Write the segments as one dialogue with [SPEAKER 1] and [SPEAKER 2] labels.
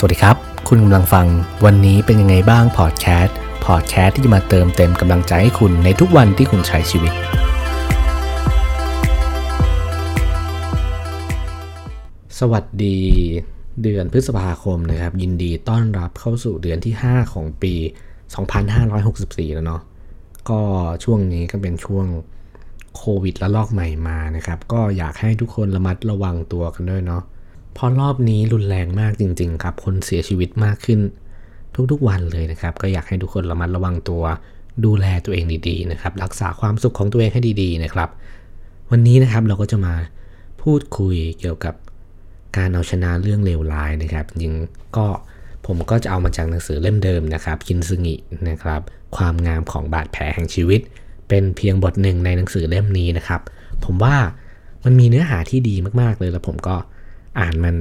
[SPEAKER 1] สวัสดีครับ คุณกำลังฟังวันนี้เป็นยังไงบ้างพอดแคสต์พอดแคสต์ที่จะมาเติมเต็มกำลังใจให้คุณในทุกวันที่คุณใช้ชีวิต สวัสดีเดือนพฤษภาคมนะครับ ยินดีต้อนรับเข้าสู่เดือนที่ 5 ของปี 2564 แล้วเนาะก็ช่วงนี้ก็เป็นช่วงโควิดระลอกใหม่มานะครับ ก็อยากให้ทุกคนระมัดระวังตัวกันด้วยเนาะ เพราะรอบนี้รุนแรงมากจริง ๆ ครับ คนเสียชีวิตมากขึ้น ทุกๆวันเลยนะครับ ก็อยากให้ทุกคนระมัดระวังตัว ดูแลตัวเองดีๆนะครับ รักษาความสุขของตัวเองให้ดีๆนะครับ วันนี้นะครับเราก็จะมาพูดคุยเกี่ยวกับการเอาชนะเรื่องเลวร้ายนะครับจริงก็ผมก็จะเอามาจากหนังสือเล่มเดิมนะครับคินซึงินะครับ ความงามของบาดแผลแห่งชีวิต เป็นเพียงบทหนึ่งในหนังสือเล่มนี้นะครับ ผมว่ามันมีเนื้อหาที่ดีมากๆเลยแล้วผมก็ อ่านมัน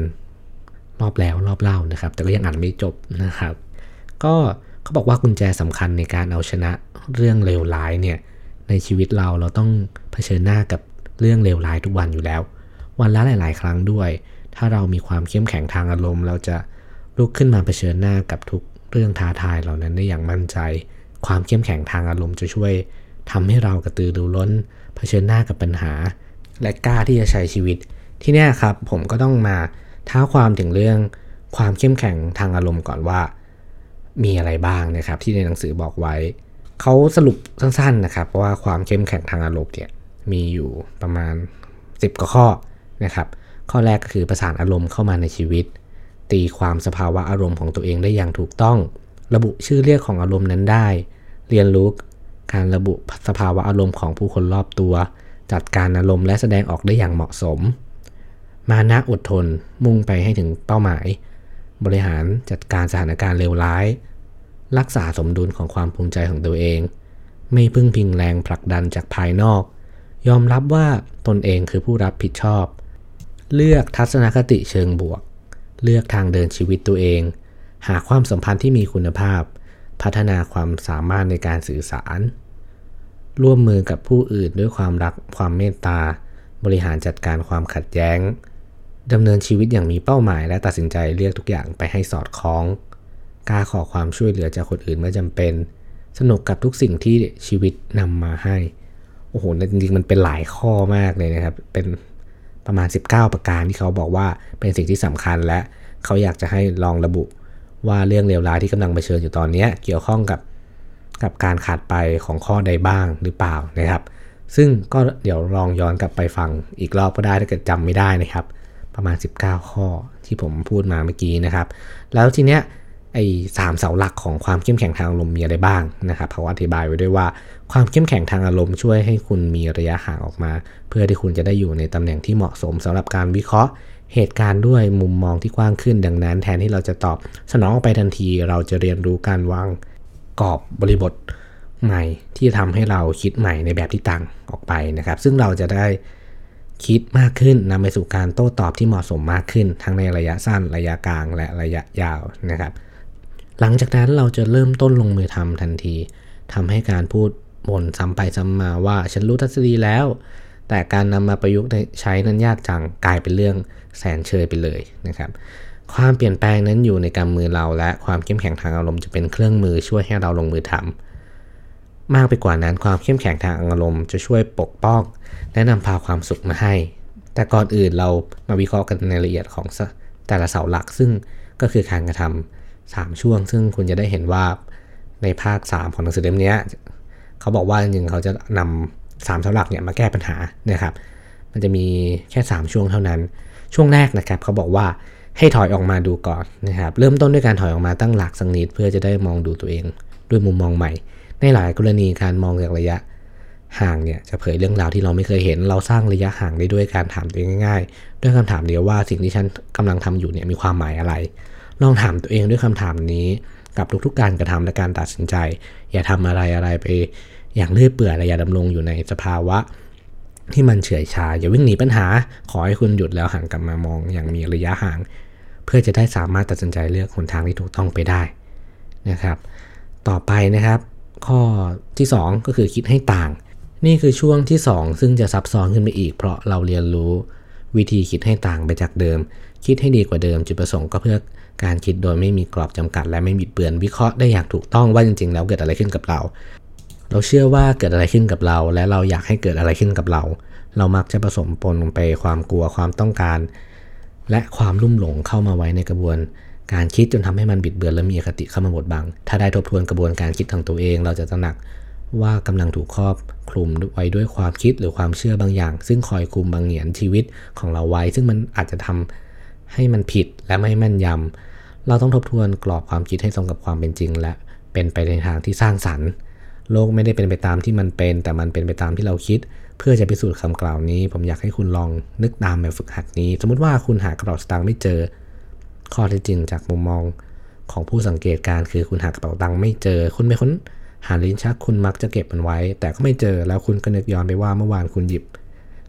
[SPEAKER 1] รอบแล้วรอบเล่านะครับ แต่ก็ยังอ่านไม่จบนะครับ ก็เขาบอกว่ากุญแจสำคัญในการเอาชนะเรื่องเลวร้ายเนี่ยในชีวิตเราเราต้องเผชิญหน้ากับเรื่องเลวร้ายทุกวันอยู่แล้ว วันละหลาย ๆ ครั้งด้วย ถ้าเรามีความเข้มแข็งทางอารมณ์ เราจะลุกขึ้นมาเผชิญหน้ากับทุกเรื่องท้าทายเหล่านั้นได้อย่างมั่นใจ ความเข้มแข็งทางอารมณ์จะช่วยทำให้เรากระตือรือร้น เผชิญหน้ากับปัญหา และกล้าที่จะใช้ชีวิต ที่นี่ครับผมก็ต้องมาท้าความถึงเรื่องความเข้มแข็งทางอารมณ์ก่อนว่า มีอะไรบ้างนะครับที่ในหนังสือบอกไว้ เขาสรุปสั้นๆนะครับว่าความเข้มแข็งทางอารมณ์เนี่ยมีอยู่ประมาณ 10กว่าข้อนะครับข้อแรกก็คือประสานอารมณ์เข้ามาในชีวิต ตีความสภาวะอารมณ์ของตัวเองได้อย่างถูกต้อง ระบุชื่อเรียกของอารมณ์นั้นได้ เรียนรู้การระบุสภาวะอารมณ์ของผู้คนรอบตัว จัดการอารมณ์และแสดงออกได้อย่างเหมาะสม มานะอดทนมุ่งไปให้ถึงเป้าหมาย บริหารจัดการสถานการณ์เลวร้าย รักษาสมดุลของความภูมิใจของตัวเอง ไม่พึ่งพิงแรงผลักดันจากภายนอก ยอมรับว่าตนเองคือผู้รับผิดชอบ เลือกทัศนคติเชิงบวก เลือกทางเดินชีวิตตัวเอง หาความสัมพันธ์ที่มีคุณภาพ พัฒนาความสามารถในการสื่อสาร ร่วมมือกับผู้อื่นด้วยความรักความเมตตา บริหารจัดการความขัดแย้ง ดำเนินชีวิตอย่างมีเป้าหมาย และตัดสินใจเลือกทุกอย่างไปให้สอดคล้อง กล้าขอความช่วยเหลือจากคนอื่นเมื่อจำเป็น สนุกกับทุกสิ่งที่ชีวิตนำมาให้ โอ้โห จริงๆ มันเป็นหลายข้อมากเลยนะครับ เป็นประมาณ 19 ประการที่เขาบอกว่าเป็นสิ่งที่สำคัญและเขาอยากจะให้ลองระบุว่าเรื่องเลวร้ายที่กำลังเผชิญอยู่ตอนนี้เกี่ยวข้องกับกับการขาดไปของข้อใดบ้างหรือเปล่านะครับ ซึ่งก็เดี๋ยวลองย้อนกลับไปฟังอีกรอบก็ได้ถ้าเกิดจำไม่ได้นะครับ ประมาณ 19 ข้อที่ผมพูดมาเมื่อกี้นะครับ แล้วทีเนี้ยไอ้สามเสาหลักของความเข้มแข็งทางอารมณ์มีอะไรบ้างนะครับเขาอธิบายไว้ด้วยว่าความเข้มแข็งทางอารมณ์ช่วยให้คุณมีระยะห่างออกมา เพื่อที่คุณจะได้อยู่ในตำแหน่งที่เหมาะสมสำหรับการวิเคราะห์เหตุการณ์ด้วยมุมมองที่กว้างขึ้นดังนั้น แทนที่เราจะตอบสนองออกไปทันที เราจะเรียนรู้การวางกรอบบริบทใหม่ที่จะทำให้เราคิดใหม่ในแบบที่ต่างออกไปนะครับ ซึ่งเราจะได้ คิดมากขึ้นนำไปสู่การโต้ตอบที่เหมาะสมมากขึ้น ทั้งในระยะสั้นระยะกลางและระยะยาวนะครับ หลังจากนั้นเราจะเริ่มต้นลงมือทำทันทีทำให้การพูดบ่นซ้ำไปซ้ำมาว่าฉันรู้ทฤษฎีแล้ว แต่การนำมาประยุกต์ใช้นั้นยากจังกลายเป็นเรื่องแสนเชยไปเลยนะครับ ความเปลี่ยนแปลงนั้นอยู่ในกำมือเราและความเข้มแข็งทางอารมณ์จะเป็นเครื่องมือช่วยให้เราลงมือทำ มากไปกว่านั้นความเข้มแข็งทางอารมณ์จะช่วยปกป้องและนำพาความสุขมาให้ แต่ก่อนอื่นเรามาวิเคราะห์กันในละเอียดของแต่ละเสาหลักซึ่งก็คือการกระทำสามช่วง ซึ่งคุณจะได้เห็นว่าในภาค 3 ของหนังสือเล่มนี้เขาบอกว่าจริงๆเขาจะนำสามเสาหลักเนี่ยมาแก้ปัญหานะครับ มันจะมีแค่ 3 ช่วงเท่านั้น ช่วงแรกนะครับเขาบอกว่าให้ถอยออกมาดูก่อนนะครับ เริ่มต้นด้วยการถอยออกมาตั้งหลักสักนิดเพื่อจะได้มองดูตัวเองด้วยมุมมองใหม่ ในหลายกรณีการมองจากระยะห่างเนี่ยจะเผยเรื่องราวที่เราไม่เคยเห็น เราสร้างระยะห่างได้ด้วยการถามตัวเองง่ายๆ ด้วยคำถามเดียวว่าสิ่งที่ฉันกำลังทำอยู่เนี่ยมีความหมายอะไร ลองถามตัวเองด้วยคำถามนี้กับทุกๆการกระทำและการตัดสินใจ อย่าทำอะไรอะไรไป อย่างเลื่อยเปื่อยและอย่าดำรงอยู่ในสภาวะ ที่มันเฉื่อยชา อย่าวิ่งหนีปัญหา ขอให้คุณหยุดแล้วหันกลับมามองอย่างมีระยะห่าง เพื่อจะได้สามารถตัดสินใจเลือกหนทางที่ถูกต้องไปได้นะครับ ต่อไปนะครับ ข้อที่ 2 ก็คือคิดให้ต่าง นี่คือช่วงที่ 2 ซึ่งจะซับซ้อนขึ้นไปอีก เพราะเราเรียนรู้วิธีคิดให้ต่างไปจากเดิม คิดให้ดีกว่าเดิมจุดประสงค์ก็เพื่อการคิดโดยไม่มีกรอบจำกัด และไม่บิดเบือนวิเคราะห์ได้อย่างถูกต้องว่าจริงๆ แล้วเกิดอะไรขึ้นกับเรา เราเชื่อว่าเกิดอะไรขึ้นกับเรา และเราอยากให้เกิดอะไรขึ้นกับเรา เรามักจะผสมปนไปความกลัวความต้องการ และความลุ่มหลงเข้ามาไว้ในกระบวนการ การคิดจนทำให้มันบิดเบือนและมีอคติเข้ามาบดบัง ถ้าได้ทบทวนกระบวนการคิดของตัวเอง เราจะตระหนักว่ากำลังถูกครอบคลุมไว้ด้วยความคิดหรือความเชื่อบางอย่าง ซึ่งคอยคุมบางเหงียนชีวิตของเราไว้ ซึ่งมันอาจจะทำให้มันผิดและไม่แม่นยำเราต้องทบทวนกรอบความคิดให้ตรงกับความเป็นจริง และเป็นไปในทางที่สร้างสรรค์ โลกไม่ได้เป็นไปตามที่มันเป็น แต่มันเป็นไปตามที่เราคิด เพื่อจะพิสูจน์คำกล่าวนี้ ผมอยากให้คุณลองนึกตามแบบฝึกหัดนี้ สมมติว่าคุณหากระเป๋าสตางค์ไม่เจอ ข้อเท็จจริงจากมุมมองของผู้สังเกตการคือคุณหากระเป๋าตังค์ไม่เจอ คุณไม่ค้นหาลิ้นชักคุณมักจะเก็บมันไว้ แต่ก็ไม่เจอแล้วคุณก็นึกย้อนไปว่าเมื่อวานคุณหยิบ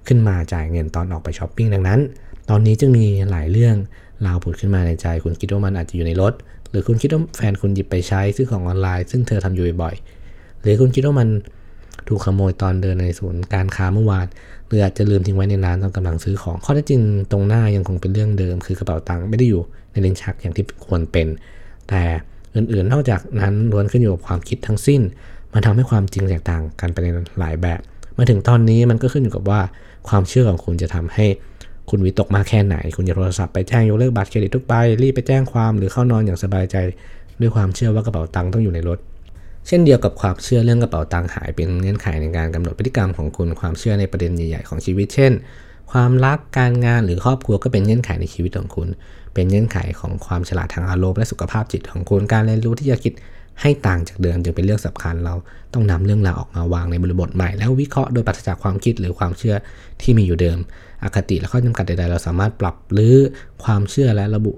[SPEAKER 1] ขึ้นมาจ่ายเงินตอนออกไปช้อปปิ้งดังนั้น ตอนนี้จึงมีหลายเรื่องราวผุดขึ้นมาในใจ คุณคิดว่ามันอาจจะอยู่ในรถ หรือคุณคิดว่าแฟนคุณหยิบไปใช้ซื้อของออนไลน์ ซึ่งเธอทำอยู่บ่อยๆหรือคุณคิดว่ามัน ถูกขโมยตอนเดินในศูนย์การค้าเมื่อวานหรืออาจจะลืมทิ้งไว้ในร้านตอนกำลังซื้อของ ข้อเท็จจริงตรงหน้ายังคงเป็นเรื่องเดิม คือกระเป๋าตังค์ไม่ได้อยู่ในลิ้นชักอย่างที่ควรเป็น แต่อื่นๆ นอกจากนั้นล้วนขึ้นอยู่กับความคิดทั้งสิ้น มันทำให้ความจริงแตกต่างกันไปในหลายแบบ มาถึงตอนนี้มันก็ขึ้นอยู่กับว่าความเชื่อของคุณจะทำให้คุณวิตกมากแค่ไหน คุณจะโทรศัพท์ไปแจ้งยกเลิกบัตรเครดิตทุกใบรีบไปแจ้งความหรือเข้านอนอย่างสบายใจ ด้วยความเชื่อว่ากระเป๋าตังค์ต้องอยู่ในรถ เช่นเดียวกับความเชื่อเรื่องกระเป๋าตังค์หายเป็นเงื่อนไขในการกำหนดพฤติกรรมของคุณความเชื่อในประเด็นใหญ่ๆของชีวิต เช่น ความรักการงานหรือครอบครัวก็เป็นเงื่อนไขในชีวิตของคุณ เป็นเงื่อนไขของความฉลาดทางอารมณ์และสุขภาพจิตของคุณการเรียนรู้ที่จะคิดให้ต่างจากเดิมจึงเป็นเรื่องสำคัญเราต้องนำเรื่องราวออกมาวางในบริบทใหม่ แล้ววิเคราะห์โดยปราศจากความคิดหรือความเชื่อที่มีอยู่เดิม อคติและข้อจำกัดใดๆ เราสามารถปรับหรือความเชื่อและระบุ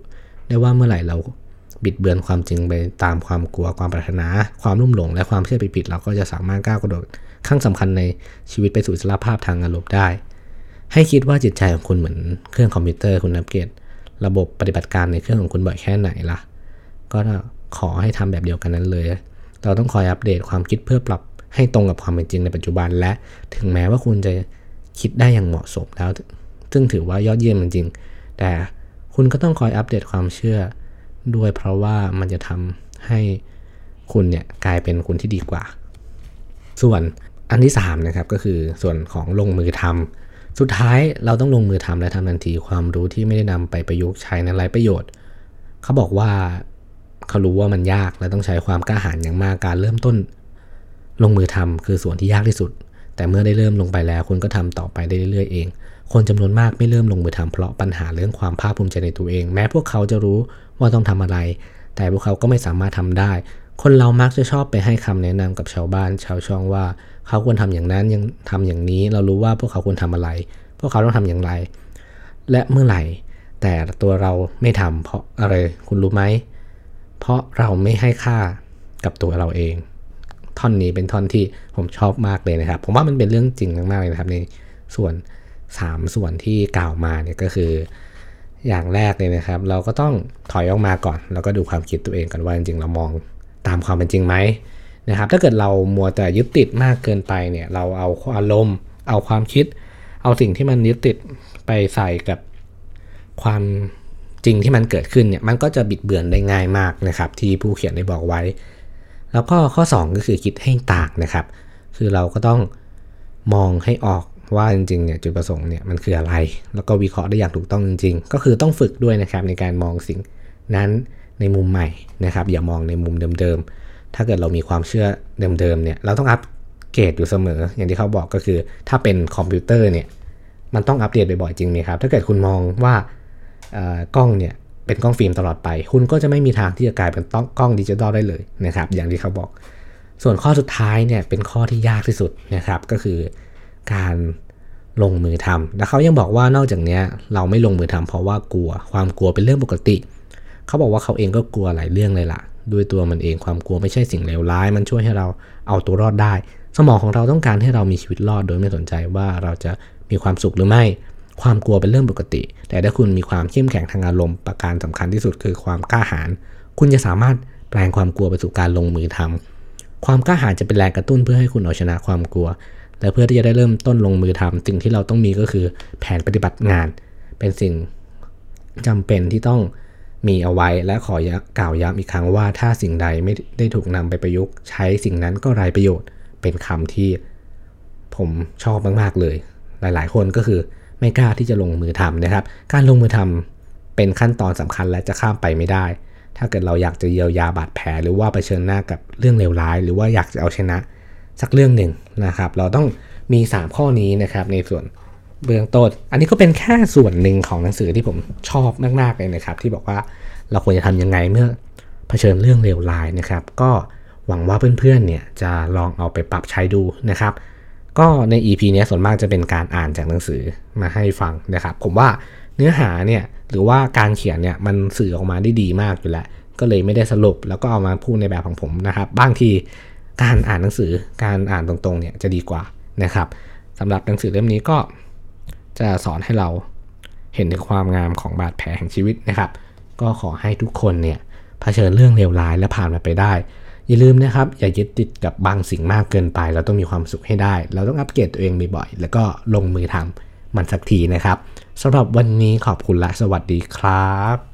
[SPEAKER 1] ได้ว่าเมื่อไหร่เรา บิดเบือนความจริงไปตามความกลัวความปรารถนา ความรุ่มหลง และความเชื่อผิดๆเราก็จะสามารถก้าวกระโดดขั้นสำคัญในชีวิตไปสู่อิสรภาพทางอารมณ์ได้ ให้คิดว่าจิตใจของคุณเหมือนเครื่องคอมพิวเตอร์คุณอัปเกรดระบบปฏิบัติการในเครื่องของคุณบ่อยแค่ไหนล่ะ ก็ขอให้ทำแบบเดียวกันนั้นเลย เราต้องคอยอัปเดตความคิดเพื่อปรับให้ตรงกับความเป็นจริงในปัจจุบันและถึงแม้ว่าคุณจะคิดได้อย่างเหมาะสมแล้ว ซึ่งถือว่ายอดเยี่ยมจริงๆแต่คุณก็ต้องคอยอัปเดตความเชื่อ ด้วยเพราะว่ามันจะทำให้คุณเนี่ยกลายเป็นคุณที่ดีกว่า ส่วนอันที่3นะครับก็คือส่วนของลงมือทำสุดท้ายเราต้องลงมือทำและทำทันทีความรู้ที่ไม่ได้นำไปประยุกต์ใช้ในไรประโยชน์ เขาบอกว่าเขารู้ว่ามันยากและต้องใช้ความกล้าหาญอย่างมากการเริ่มต้น ลงมือทำคือส่วนที่ยากที่สุด แต่เมื่อได้เริ่มลงไปแล้วคุณก็ทำต่อไปได้เรื่อยๆเอง คนจำนวนมากไม่เริ่มลงมือทำเพราะปัญหาเรื่องความภาคภูมิใจในตัวเอง แม้พวกเขาจะรู้ว่าต้องทำอะไร แต่พวกเขาก็ไม่สามารถทำได้ คนเรามักจะชอบไปให้คำแนะนำกับชาวบ้าน ชาวช่องว่า เขาควรทำอย่างนั้นยังทำอย่างนี้ เรารู้ว่าพวกเขาควรทำอะไร พวกเขาต้องทำอย่างไร และเมื่อไหร่ แต่ตัวเราไม่ทำเพราะอะไรคุณรู้ไหมเพราะเราไม่ให้ค่ากับตัวเราเอง ท่อนนี้เป็นท่อนที่ผมชอบมากเลยนะครับ ผมว่ามันเป็นเรื่องจริงมากๆเลยนะครับในส่วน 3 ส่วนที่กล่าวมาเนี่ยก็คือ อย่างแรกเลยนะครับ เราก็ต้องถอยออกมาก่อน แล้วก็ดูความคิดตัวเองกันว่าจริงๆเรามองตามความเป็นจริงไหมนะครับ ถ้าเกิดเรามัวแต่ยึดติดมากเกินไปเนี่ยเราเอาอารมณ์ เอาความคิด เอาสิ่งที่มันยึดติดไปใส่กับความจริงที่มันเกิดขึ้นเนี่ยมันก็จะบิดเบือนได้ง่ายมากนะครับ ที่ผู้เขียนได้บอกไว้ แล้วก็ข้อ 2 ก็คือคิดให้ต่างนะครับ คือเราก็ต้องมองให้ออก ว่าจริงๆเนี่ยจุดประสงค์เนี่ยมันคืออะไร แล้วก็วิเคราะห์ได้อย่างถูกต้องจริง ๆ ก็คือต้องฝึกด้วยนะครับในการมองสิ่งนั้นในมุมใหม่นะครับ อย่ามองในมุมเดิมๆ ถ้าเกิดเรามีความเชื่อเดิมๆเนี่ยเราต้องอัปเกรดอยู่เสมอ อย่างที่เขาบอกก็คือ ถ้าเป็นคอมพิวเตอร์เนี่ยมันต้องอัปเดตบ่อยๆจริงไหมครับ ถ้าเกิดคุณมองว่ากล้องเนี่ยเป็นกล้องฟิล์มตลอดไป คุณก็จะไม่มีทางที่จะกลายเป็นต้องกล้องดิจิตอลได้เลยนะครับ อย่างที่เขาบอก ส่วนข้อสุดท้ายเนี่ยเป็นข้อที่ยากที่สุดนะครับ ก็คือ การลงมือทำแล้วเขายังบอกว่านอกจากนี้เราไม่ลงมือทำเพราะว่ากลัว ความกลัวเป็นเรื่องปกติ เขาบอกว่าเขาเองก็กลัวหลายเรื่องเลยล่ะ ด้วยตัวมันเองความกลัวไม่ใช่สิ่งเลวร้าย มันช่วยให้เราเอาตัวรอดได้ สมองของเราต้องการให้เรามีชีวิตรอดโดยไม่สนใจว่าเราจะมีความสุขหรือไม่ ความกลัวเป็นเรื่องปกติ แต่ถ้าคุณมีความเข้มแข็งทางอารมณ์ประการสำคัญที่สุดคือความกล้าหาญ คุณจะสามารถแปลงความกลัวไปสู่การลงมือทำความกล้าหาญจะเป็นแรงกระตุ้นเพื่อให้คุณเอาชนะความกลัว และเพื่อที่จะได้เริ่มต้นลงมือทำสิ่งที่เราต้องมีก็คือแผนปฏิบัติงาน เป็นสิ่งจำเป็นที่ต้องมีเอาไว้และขอกล่าวย้ำอีกครั้งว่าถ้าสิ่งใดไม่ได้ถูกนำไปประยุกต์ ใช้สิ่งนั้นก็ไร้ประโยชน์ เป็นคำที่ผมชอบมากๆเลย หลายๆ คนก็คือไม่กล้าที่จะลงมือทำนะครับ การลงมือทำเป็นขั้นตอนสำคัญและจะข้ามไปไม่ได้ ถ้าเกิดเราอยากจะเยียวยาบาดแผล หรือว่าไปเชิญหน้ากับเรื่องเลวร้าย หรือว่าอยากจะเอาชนะ สักเรื่องหนึ่งนะครับ เราต้องมี 3 ข้อนี้นะครับในส่วนเบื้องต้น อันนี้ก็เป็นแค่ส่วนหนึ่งของหนังสือที่ผมชอบมากๆเลยนะครับ ที่บอกว่าเราควรจะทำยังไงเมื่อเผชิญเรื่องเลวร้ายนะครับ ก็หวังว่าเพื่อนๆเนี่ยจะลองเอาไปปรับใช้ดูนะครับ ก็ใน EP นี้ส่วนมากจะเป็นการอ่านจากหนังสือมาให้ฟังนะครับ ผมว่าเนื้อหาเนี่ยหรือว่าการเขียนเนี่ยมันสื่อออกมาได้ดีมากอยู่แล้วก็เลยไม่ได้สรุปแล้วก็เอามาพูดในแบบของผมนะครับ บางที การอ่านหนังสือการอ่านตรงๆเนี่ยจะดีกว่านะครับสำหรับหนังสือเล่มนี้ก็จะสอนให้เราเห็นถึงความงามของบาดแผลแห่งชีวิตนะครับ ก็ขอให้ทุกคนเนี่ยเผชิญเรื่องเลวร้ายและผ่านมันไปได้ อย่าลืมนะครับ อย่ายึดติดกับบางสิ่งมากเกินไป เราต้องมีความสุขให้ได้ เราต้องอัปเกรดตัวเองบ่อยๆแล้วก็ลงมือทำมันสักทีนะครับสำหรับวันนี้ขอบคุณและสวัสดีครับ